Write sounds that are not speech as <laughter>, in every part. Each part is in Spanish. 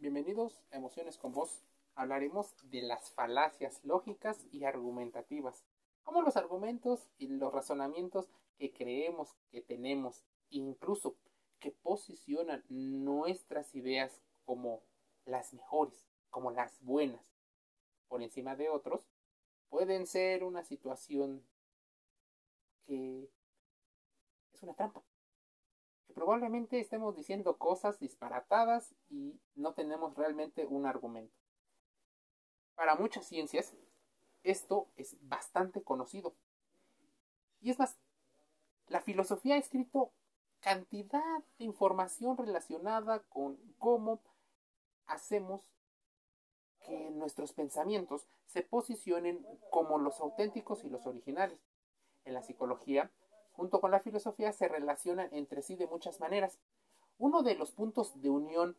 bienvenidos a Emociones con Vos. Hablaremos de las falacias lógicas y argumentativas, como los argumentos y los razonamientos que creemos que tenemos, incluso que posicionan nuestras ideas como las mejores, como las buenas, por encima de otros, pueden ser una situación que es una trampa probablemente estemos diciendo cosas disparatadas y no tenemos realmente un argumento. Para muchas ciencias, esto es bastante conocido. Y es más, la filosofía ha escrito cantidad de información relacionada con cómo hacemos que nuestros pensamientos se posicionen como los auténticos y los originales. En la psicología junto con la filosofía se relacionan entre sí de muchas maneras. Uno de los puntos de unión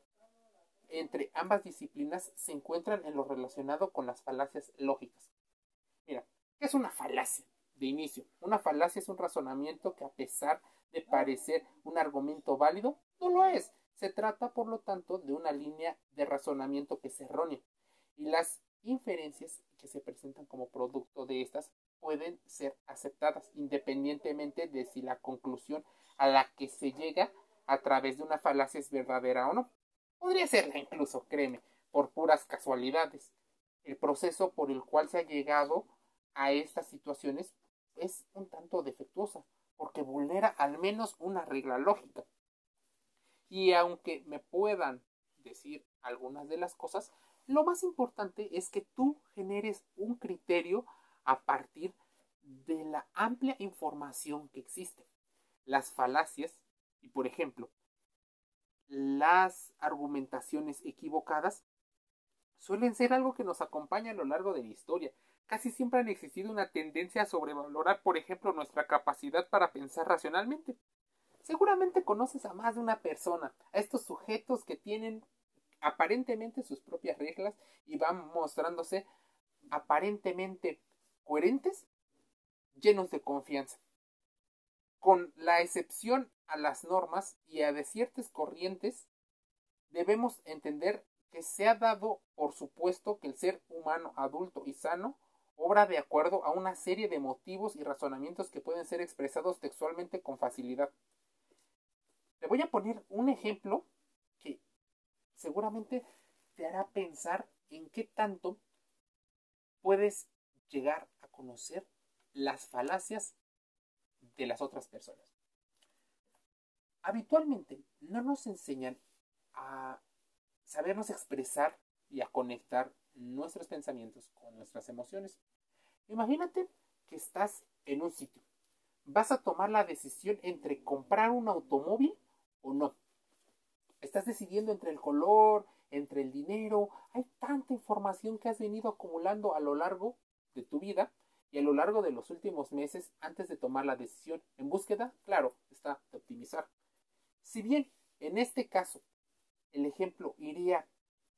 entre ambas disciplinas se encuentran en lo relacionado con las falacias lógicas. Mira, ¿qué es una falacia? De inicio, una falacia es un razonamiento que a pesar de parecer un argumento válido, no lo es. Se trata, por lo tanto, de una línea de razonamiento que es errónea. Y las inferencias que se presentan como producto de estas pueden ser aceptadas, independientemente de si la conclusión a la que se llega a través de una falacia es verdadera o no. Podría serla incluso, créeme, por puras casualidades. El proceso por el cual se ha llegado a estas situaciones es un tanto defectuosa, porque vulnera al menos una regla lógica. Y aunque me puedan decir algunas de las cosas, lo más importante es que tú generes un criterio a partir de la amplia información que existe. Las falacias y, por ejemplo, las argumentaciones equivocadas suelen ser algo que nos acompaña a lo largo de la historia. Casi siempre han existido una tendencia a sobrevalorar, por ejemplo, nuestra capacidad para pensar racionalmente. Seguramente conoces a más de una persona, a estos sujetos que tienen aparentemente sus propias reglas y van mostrándose aparentemente coherentes, llenos de confianza. Con la excepción a las normas y a de ciertas corrientes, debemos entender que se ha dado por supuesto que el ser humano adulto y sano obra de acuerdo a una serie de motivos y razonamientos que pueden ser expresados textualmente con facilidad. Te voy a poner un ejemplo que seguramente te hará pensar en qué tanto puedes llegar conocer las falacias de las otras personas. Habitualmente no nos enseñan a sabernos expresar y a conectar nuestros pensamientos con nuestras emociones. Imagínate que estás en un sitio. Vas a tomar la decisión entre comprar un automóvil o no. Estás decidiendo entre el color, entre el dinero. Hay tanta información que has venido acumulando a lo largo de tu vida y a lo largo de los últimos meses antes de tomar la decisión en búsqueda, claro, está de optimizar. Si bien en este caso el ejemplo iría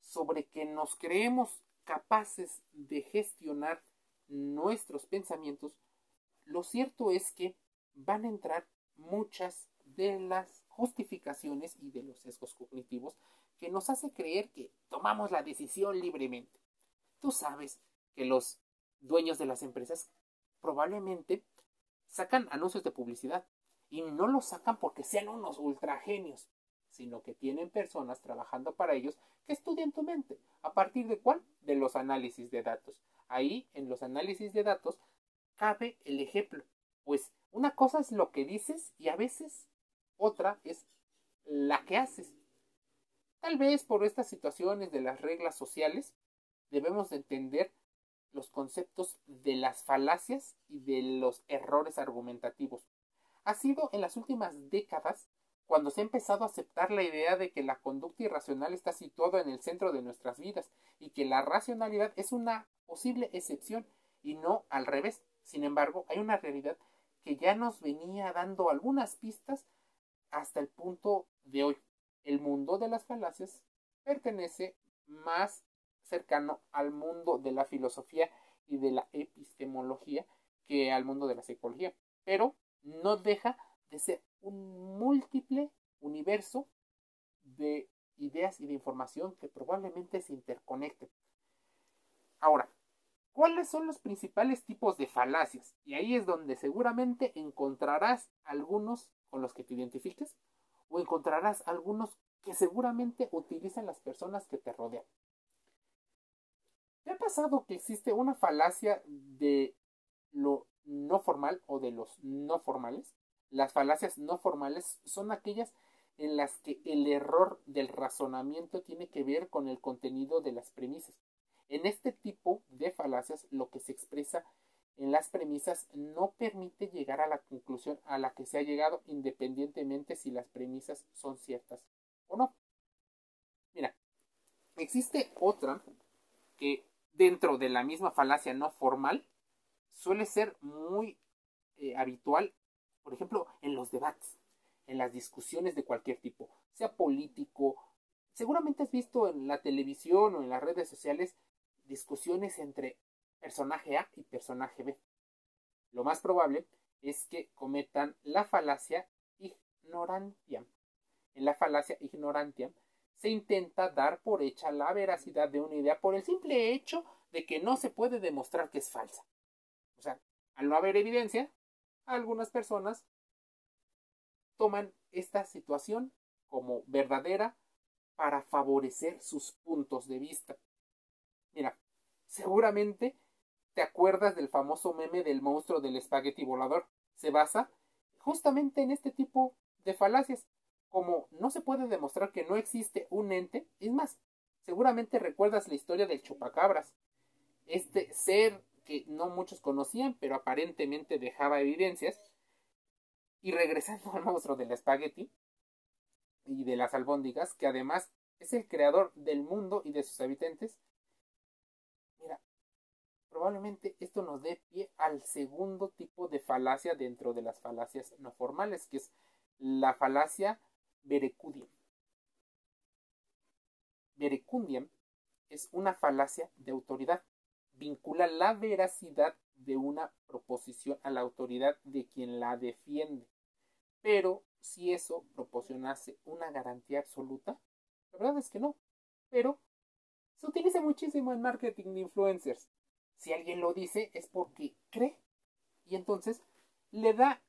sobre que nos creemos capaces de gestionar nuestros pensamientos, lo cierto es que van a entrar muchas de las justificaciones y de los sesgos cognitivos que nos hace creer que tomamos la decisión libremente. Tú sabes que los dueños de las empresas probablemente sacan anuncios de publicidad y no los sacan porque sean unos ultragenios, sino que tienen personas trabajando para ellos que estudian tu mente. ¿A partir de cuál? De los análisis de datos. Ahí, en los análisis de datos, cabe el ejemplo. Pues una cosa es lo que dices y a veces otra es la que haces. Tal vez por estas situaciones de las reglas sociales debemos entender los conceptos de las falacias y de los errores argumentativos. Ha sido en las últimas décadas cuando se ha empezado a aceptar la idea de que la conducta irracional está situada en el centro de nuestras vidas y que la racionalidad es una posible excepción y no al revés. Sin embargo, hay una realidad que ya nos venía dando algunas pistas hasta el punto de hoy. El mundo de las falacias pertenece más cercano al mundo de la filosofía y de la epistemología que al mundo de la psicología, pero no deja de ser un múltiple universo de ideas y de información que probablemente se interconecten. Ahora, ¿cuáles son los principales tipos de falacias? Y ahí es donde seguramente encontrarás algunos con los que te identifiques o encontrarás algunos que seguramente utilizan las personas que te rodean. ¿Te ha pasado que existe una falacia de lo no formal o de los no formales? Las falacias no formales son aquellas en las que el error del razonamiento tiene que ver con el contenido de las premisas. En este tipo de falacias lo que se expresa en las premisas no permite llegar a la conclusión a la que se ha llegado independientemente si las premisas son ciertas o no. Mira, existe otra que dentro de la misma falacia no formal suele ser muy eh, habitual, por ejemplo, en los debates, en las discusiones de cualquier tipo, sea político. Seguramente has visto en la televisión o en las redes sociales discusiones entre personaje A y personaje B. Lo más probable es que cometan la falacia ignorantiam. En la falacia ignorantiam se intenta dar por hecha la veracidad de una idea por el simple hecho de que no se puede demostrar que es falsa. O sea, al no haber evidencia, algunas personas toman esta situación como verdadera para favorecer sus puntos de vista. Mira, seguramente te acuerdas del famoso meme del monstruo del espagueti volador. Se basa justamente en este tipo de falacias. Como no se puede demostrar que no existe un ente, es más, seguramente recuerdas la historia del chupacabras. Este ser que no muchos conocían, pero aparentemente dejaba evidencias. Y regresando <laughs> al monstruo del espagueti y de las albóndigas, que además es el creador del mundo y de sus habitantes, Probablemente esto nos dé pie al segundo tipo de falacia dentro de las falacias no formales, que es la falacia verecundiam. Verecundiam es una falacia de autoridad. Vincula la veracidad de una proposición a la autoridad de quien la defiende. Pero si eso proporcionase una garantía absoluta, la verdad es que no. Pero se utiliza muchísimo en marketing de influencers. Si alguien lo dice es porque cree. Y entonces le da,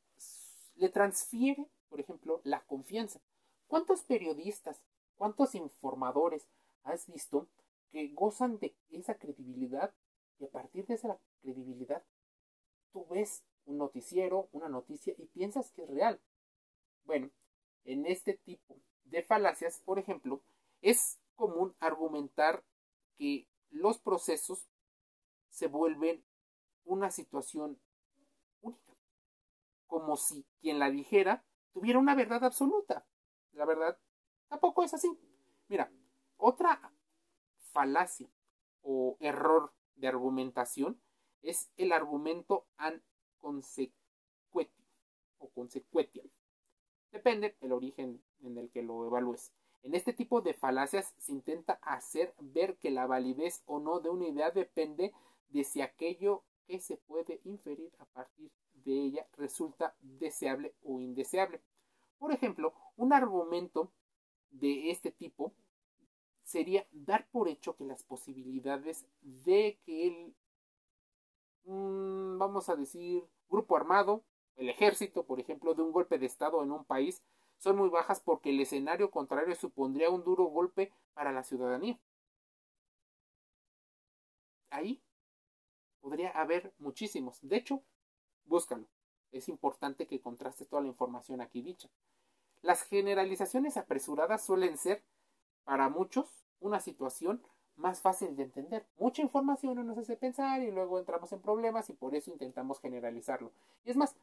le transfiere, por ejemplo, la confianza. ¿Cuántos periodistas, cuántos informadores has visto que gozan de esa credibilidad y a partir de esa credibilidad tú ves un noticiero, una noticia y piensas que es real? Bueno, en este tipo de falacias, por ejemplo, es común argumentar que los procesos se vuelven una situación única, como si quien la dijera tuviera una verdad absoluta. La verdad tampoco es así. Mira, otra falacia o error de argumentación es el argumento an consequential o consequential. Depende del origen en el que lo evalúes. En este tipo de falacias se intenta hacer ver que la validez o no de una idea depende de si aquello que se puede inferir a partir de ella resulta deseable o indeseable. Por ejemplo, un argumento de este tipo sería dar por hecho que las posibilidades de que el, mm, vamos a decir, grupo armado, el ejército, por ejemplo, de un golpe de Estado en un país, son muy bajas porque el escenario contrario supondría un duro golpe para la ciudadanía. Ahí Podría haber muchísimos. De hecho, búscalo. Es importante que contraste toda la información aquí dicha. Las generalizaciones apresuradas suelen ser, para muchos, una situación más fácil de entender. Mucha información nos hace pensar y luego entramos en problemas y por eso intentamos generalizarlo. Y es más,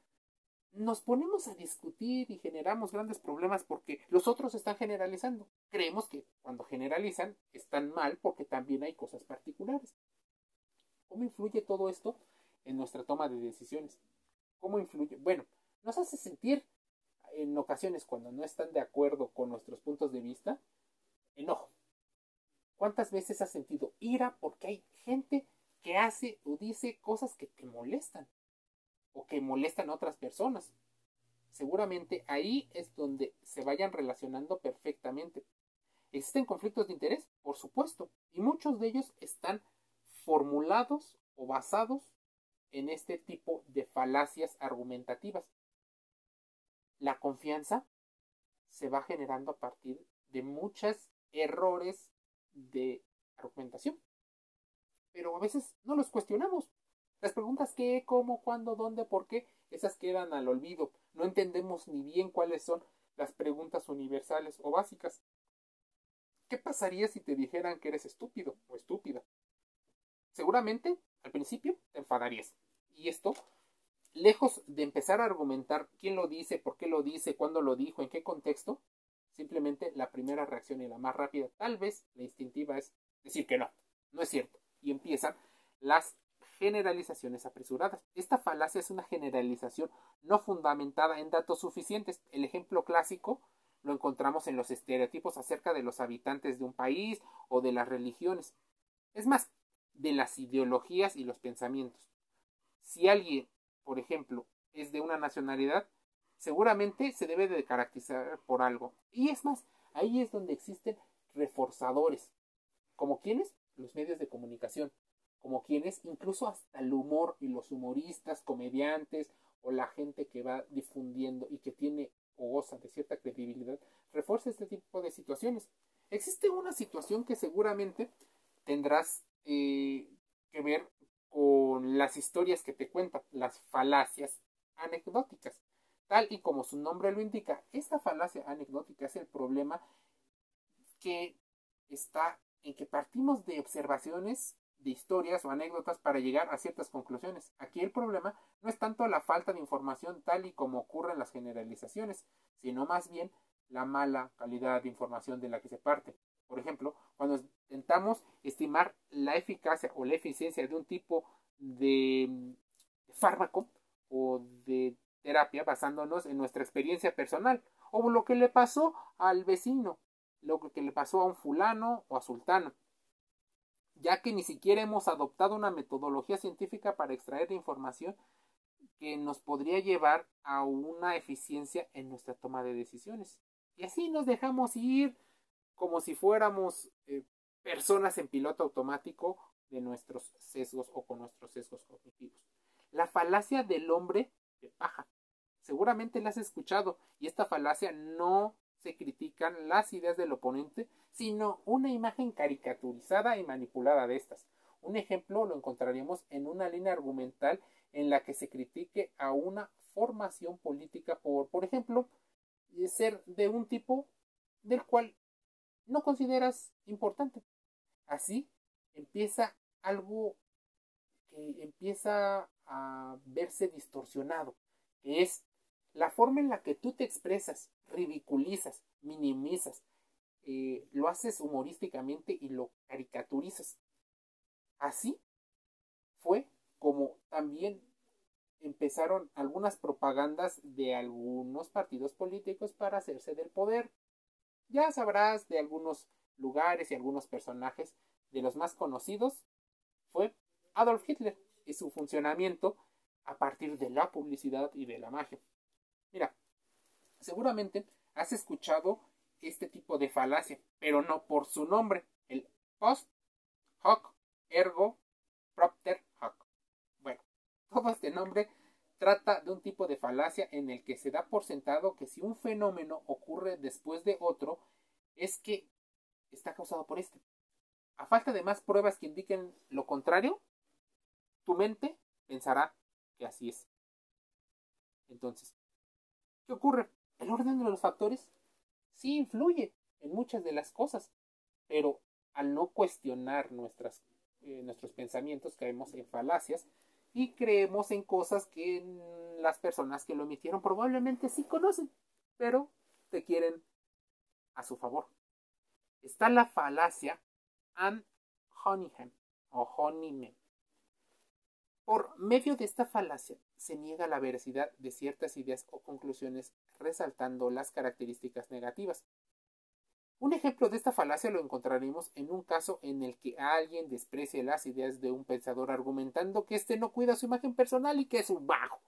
nos ponemos a discutir y generamos grandes problemas porque los otros están generalizando. Creemos que cuando generalizan están mal porque también hay cosas particulares. ¿Cómo influye todo esto en nuestra toma de decisiones? ¿Cómo influye? Bueno, nos hace sentir en ocasiones cuando no están de acuerdo con nuestros puntos de vista, enojo. ¿Cuántas veces has sentido ira porque hay gente que hace o dice cosas que te molestan o que molestan a otras personas? Seguramente ahí es donde se vayan relacionando perfectamente. ¿Existen conflictos de interés? Por supuesto. Y muchos de ellos están formulados o basados en este tipo de falacias argumentativas. La confianza se va generando a partir de muchos errores de argumentación. Pero a veces no los cuestionamos. Las preguntas qué, cómo, cuándo, dónde, por qué, esas quedan al olvido. No entendemos ni bien cuáles son las preguntas universales o básicas. ¿Qué pasaría si te dijeran que eres estúpido o estúpida? Seguramente, al principio, te enfadarías. Y esto, lejos de empezar a argumentar quién lo dice, por qué lo dice, cuándo lo dijo, en qué contexto, simplemente la primera reacción y la más rápida, tal vez la instintiva, es decir que no, no es cierto. Y empiezan las generalizaciones apresuradas. Esta falacia es una generalización no fundamentada en datos suficientes. El ejemplo clásico lo encontramos en los estereotipos acerca de los habitantes de un país o de las religiones. Es más, de las ideologías y los pensamientos. Si alguien, por ejemplo, es de una nacionalidad, seguramente se debe de caracterizar por algo. Y es más, ahí es donde existen reforzadores. ¿Como quienes? Los medios de comunicación. Como quienes, incluso hasta el humor y los humoristas, comediantes o la gente que va difundiendo y que tiene o goza de cierta credibilidad, refuerza este tipo de situaciones. Existe una situación que seguramente tendrás eh, que ver las historias que te cuentan, las falacias anecdóticas. Tal y como su nombre lo indica, esta falacia anecdótica es el problema que está en que partimos de observaciones de historias o anécdotas para llegar a ciertas conclusiones. Aquí el problema no es tanto la falta de información tal y como ocurre en las generalizaciones, sino más bien la mala calidad de información de la que se parte. Por ejemplo, cuando intentamos estimar la eficacia o la eficiencia de un tipo de fármaco o de terapia basándonos en nuestra experiencia personal o lo que le pasó al vecino, lo que le pasó a un fulano o a sultano, ya que ni siquiera hemos adoptado una metodología científica para extraer información que nos podría llevar a una eficiencia en nuestra toma de decisiones. Y así nos dejamos ir como si fuéramos eh, personas en piloto automático de nuestros sesgos o con nuestros sesgos cognitivos. La falacia del hombre de paja. Seguramente la has escuchado y esta falacia no se critican las ideas del oponente, sino una imagen caricaturizada y manipulada de estas. Un ejemplo lo encontraríamos en una línea argumental en la que se critique a una formación política por, por ejemplo, ser de un tipo del cual no consideras importante. Así empieza algo que empieza a verse distorsionado, que es la forma en la que tú te expresas, ridiculizas, minimizas, eh, lo haces humorísticamente y lo caricaturizas. Así fue como también empezaron algunas propagandas de algunos partidos políticos para hacerse del poder. Ya sabrás de algunos lugares y algunos personajes de los más conocidos fue Adolf Hitler y su funcionamiento a partir de la publicidad y de la magia. Mira, seguramente has escuchado este tipo de falacia, pero no por su nombre, el post hoc ergo propter hoc. Bueno, <laughs> todo este nombre trata de un tipo de falacia en el que se da por sentado que si un fenómeno ocurre después de otro, es que está causado por este. A falta de más pruebas que indiquen lo contrario, tu mente pensará que así es. Entonces, ¿qué ocurre? El orden de los factores sí influye en muchas de las cosas, pero al no cuestionar nuestras, eh, nuestros pensamientos caemos en falacias y creemos en cosas que las personas que lo emitieron probablemente sí conocen, pero te quieren a su favor. Está la falacia and Honeyham o Honeyman. Por medio de esta falacia se niega la veracidad de ciertas ideas o conclusiones resaltando las características negativas. Un ejemplo de esta falacia lo encontraremos en un caso en el que alguien desprecia las ideas de un pensador argumentando que éste no cuida su imagen personal y que es un bajo,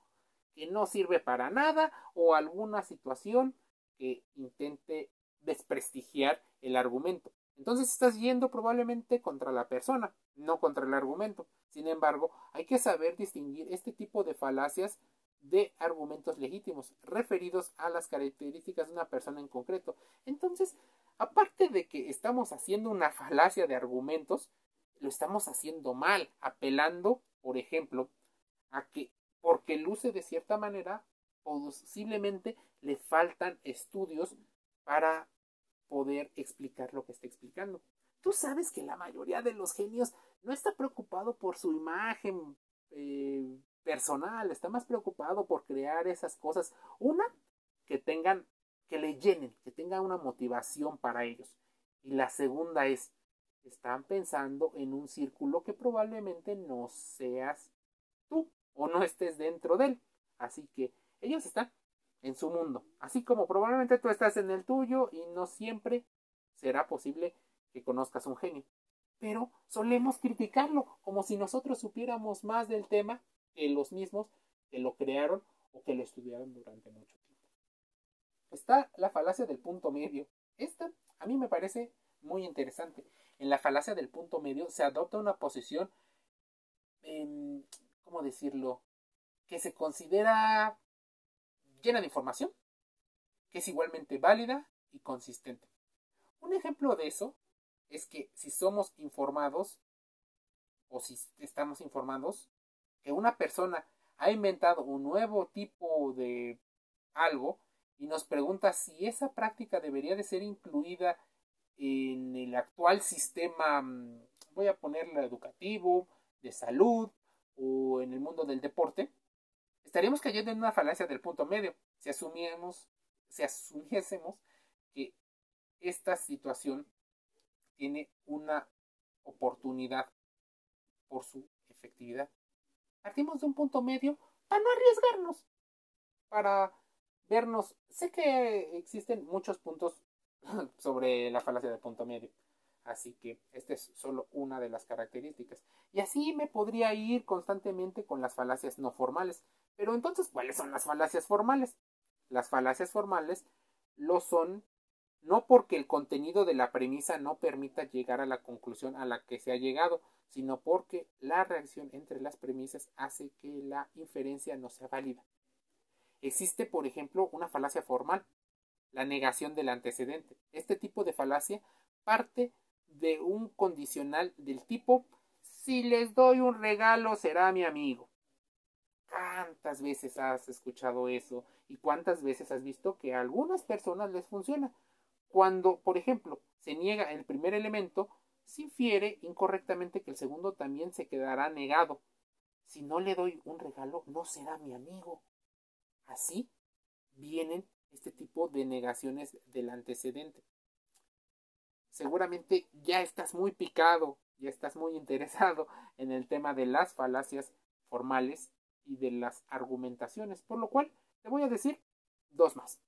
que no sirve para nada o alguna situación que intente desprestigiar el argumento. Entonces estás yendo probablemente contra la persona, no contra el argumento. Sin embargo, hay que saber distinguir este tipo de falacias de argumentos legítimos referidos a las características de una persona en concreto. Entonces, aparte de que estamos haciendo una falacia de argumentos, lo estamos haciendo mal, apelando, por ejemplo, a que porque luce de cierta manera, posiblemente le faltan estudios para poder explicar lo que está explicando. Tú sabes que la mayoría de los genios no está preocupado por su imagen eh, personal, está más preocupado por crear esas cosas. Una, que tengan, que le llenen, que tengan una motivación para ellos. Y la segunda es, están pensando en un círculo que probablemente no seas tú o no estés dentro de él. Así que ellos están en su mundo, así como probablemente tú estás en el tuyo y no siempre será posible que conozcas un genio. Pero solemos criticarlo como si nosotros supiéramos más del tema que los mismos que lo crearon o que lo estudiaron durante mucho tiempo. Está la falacia del punto medio. Esta a mí me parece muy interesante. En la falacia del punto medio se adopta una posición, ¿cómo decirlo?, que se considera llena de información, que es igualmente válida y consistente. Un ejemplo de eso es que si somos informados o si estamos informados que una persona ha inventado un nuevo tipo de algo y nos pregunta si esa práctica debería de ser incluida en el actual sistema, mm, voy a ponerlo educativo, de salud o en el mundo del deporte, estaríamos cayendo en una falacia del punto medio si asumiéramos, si asumiésemos que esta situación tiene una oportunidad por su efectividad. Partimos de un punto medio para no arriesgarnos, para vernos. Sé que existen muchos puntos <clears throat> sobre la falacia del punto medio, así que esta es solo una de las características. Y así me podría ir constantemente con las falacias no formales. Pero entonces, ¿cuáles son las falacias formales? Las falacias formales lo son no porque el contenido de la premisa no permita llegar a la conclusión a la que se ha llegado, sino porque la reacción entre las premisas hace que la inferencia no sea válida. Existe, por ejemplo, una falacia formal, la negación del antecedente. Este tipo de falacia parte de un condicional del tipo si les doy un regalo será mi amigo. ¿Cuántas veces has escuchado eso? ¿Y cuántas veces has visto que a algunas personas les funciona? Cuando, por ejemplo, se niega el primer elemento, se infiere incorrectamente que el segundo también se quedará negado. Si no le doy un regalo, no será mi amigo. Así vienen este tipo de negaciones del antecedente. Seguramente ya estás muy picado, ya estás muy interesado en el tema de las falacias formales y de las argumentaciones, por lo cual te voy a decir dos más.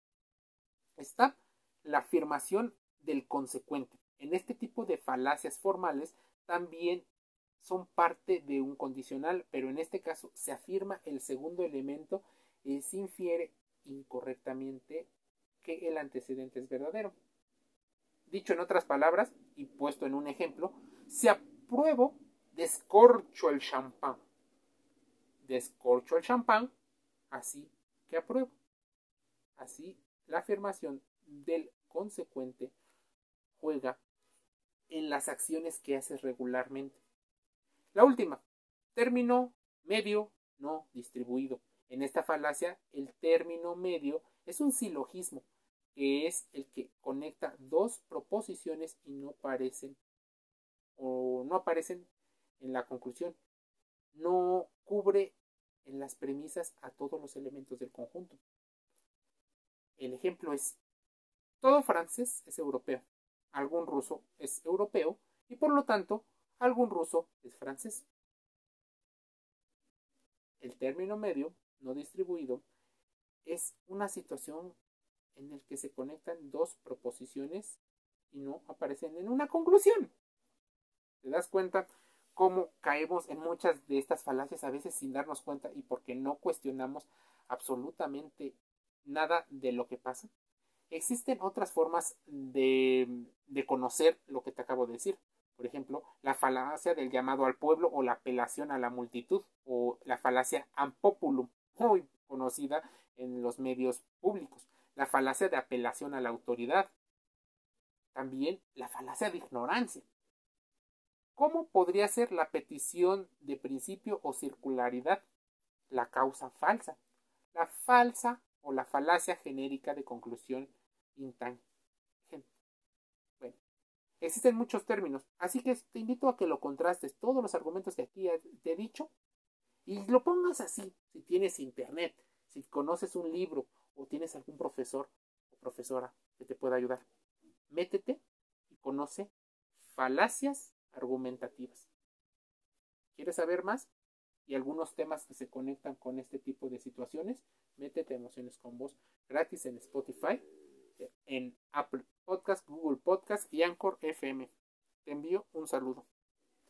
Está la afirmación del consecuente. En este tipo de falacias formales también son parte de un condicional, pero en este caso se afirma el segundo elemento y se infiere incorrectamente que el antecedente es verdadero. Dicho en otras palabras, y puesto en un ejemplo, si apruebo, descorcho el champán. Descorcho el champán, así que apruebo. Así, la afirmación del consecuente juega en las acciones que haces regularmente. La última, término medio no distribuido. En esta falacia, el término medio es un silogismo, que es el que conecta dos proposiciones y no aparecen o no aparecen en la conclusión. No cubre en las premisas a todos los elementos del conjunto. El ejemplo es todo francés es europeo, algún ruso es europeo y por lo tanto algún ruso es francés. El término medio, no distribuido, es una situación en la que se conectan dos proposiciones y no aparecen en una conclusión. ¿Te das cuenta cómo caemos en muchas de estas falacias a veces sin darnos cuenta y porque no cuestionamos absolutamente nada de lo que pasa? existen otras formas de, de conocer lo que te acabo de decir. Por ejemplo, la falacia del llamado al pueblo o la apelación a la multitud o la falacia ampopulum, muy conocida en los medios públicos. La falacia de apelación a la autoridad. También la falacia de ignorancia. ¿Cómo podría ser la petición de principio o circularidad? La causa falsa. La falsa o la falacia genérica de conclusión intangente. Bueno, existen muchos términos, así que te invito a que lo contrastes, todos los argumentos que aquí te he dicho, y lo pongas así, si tienes internet, si conoces un libro o tienes algún profesor o profesora que te pueda ayudar. Métete y conoce falacias argumentativas. ¿Quieres saber más? Y algunos temas que se conectan con este tipo de situaciones, métete Emociones con Voz gratis en Spotify, en Apple Podcast, Google Podcast y Anchor FM. Te envío un saludo.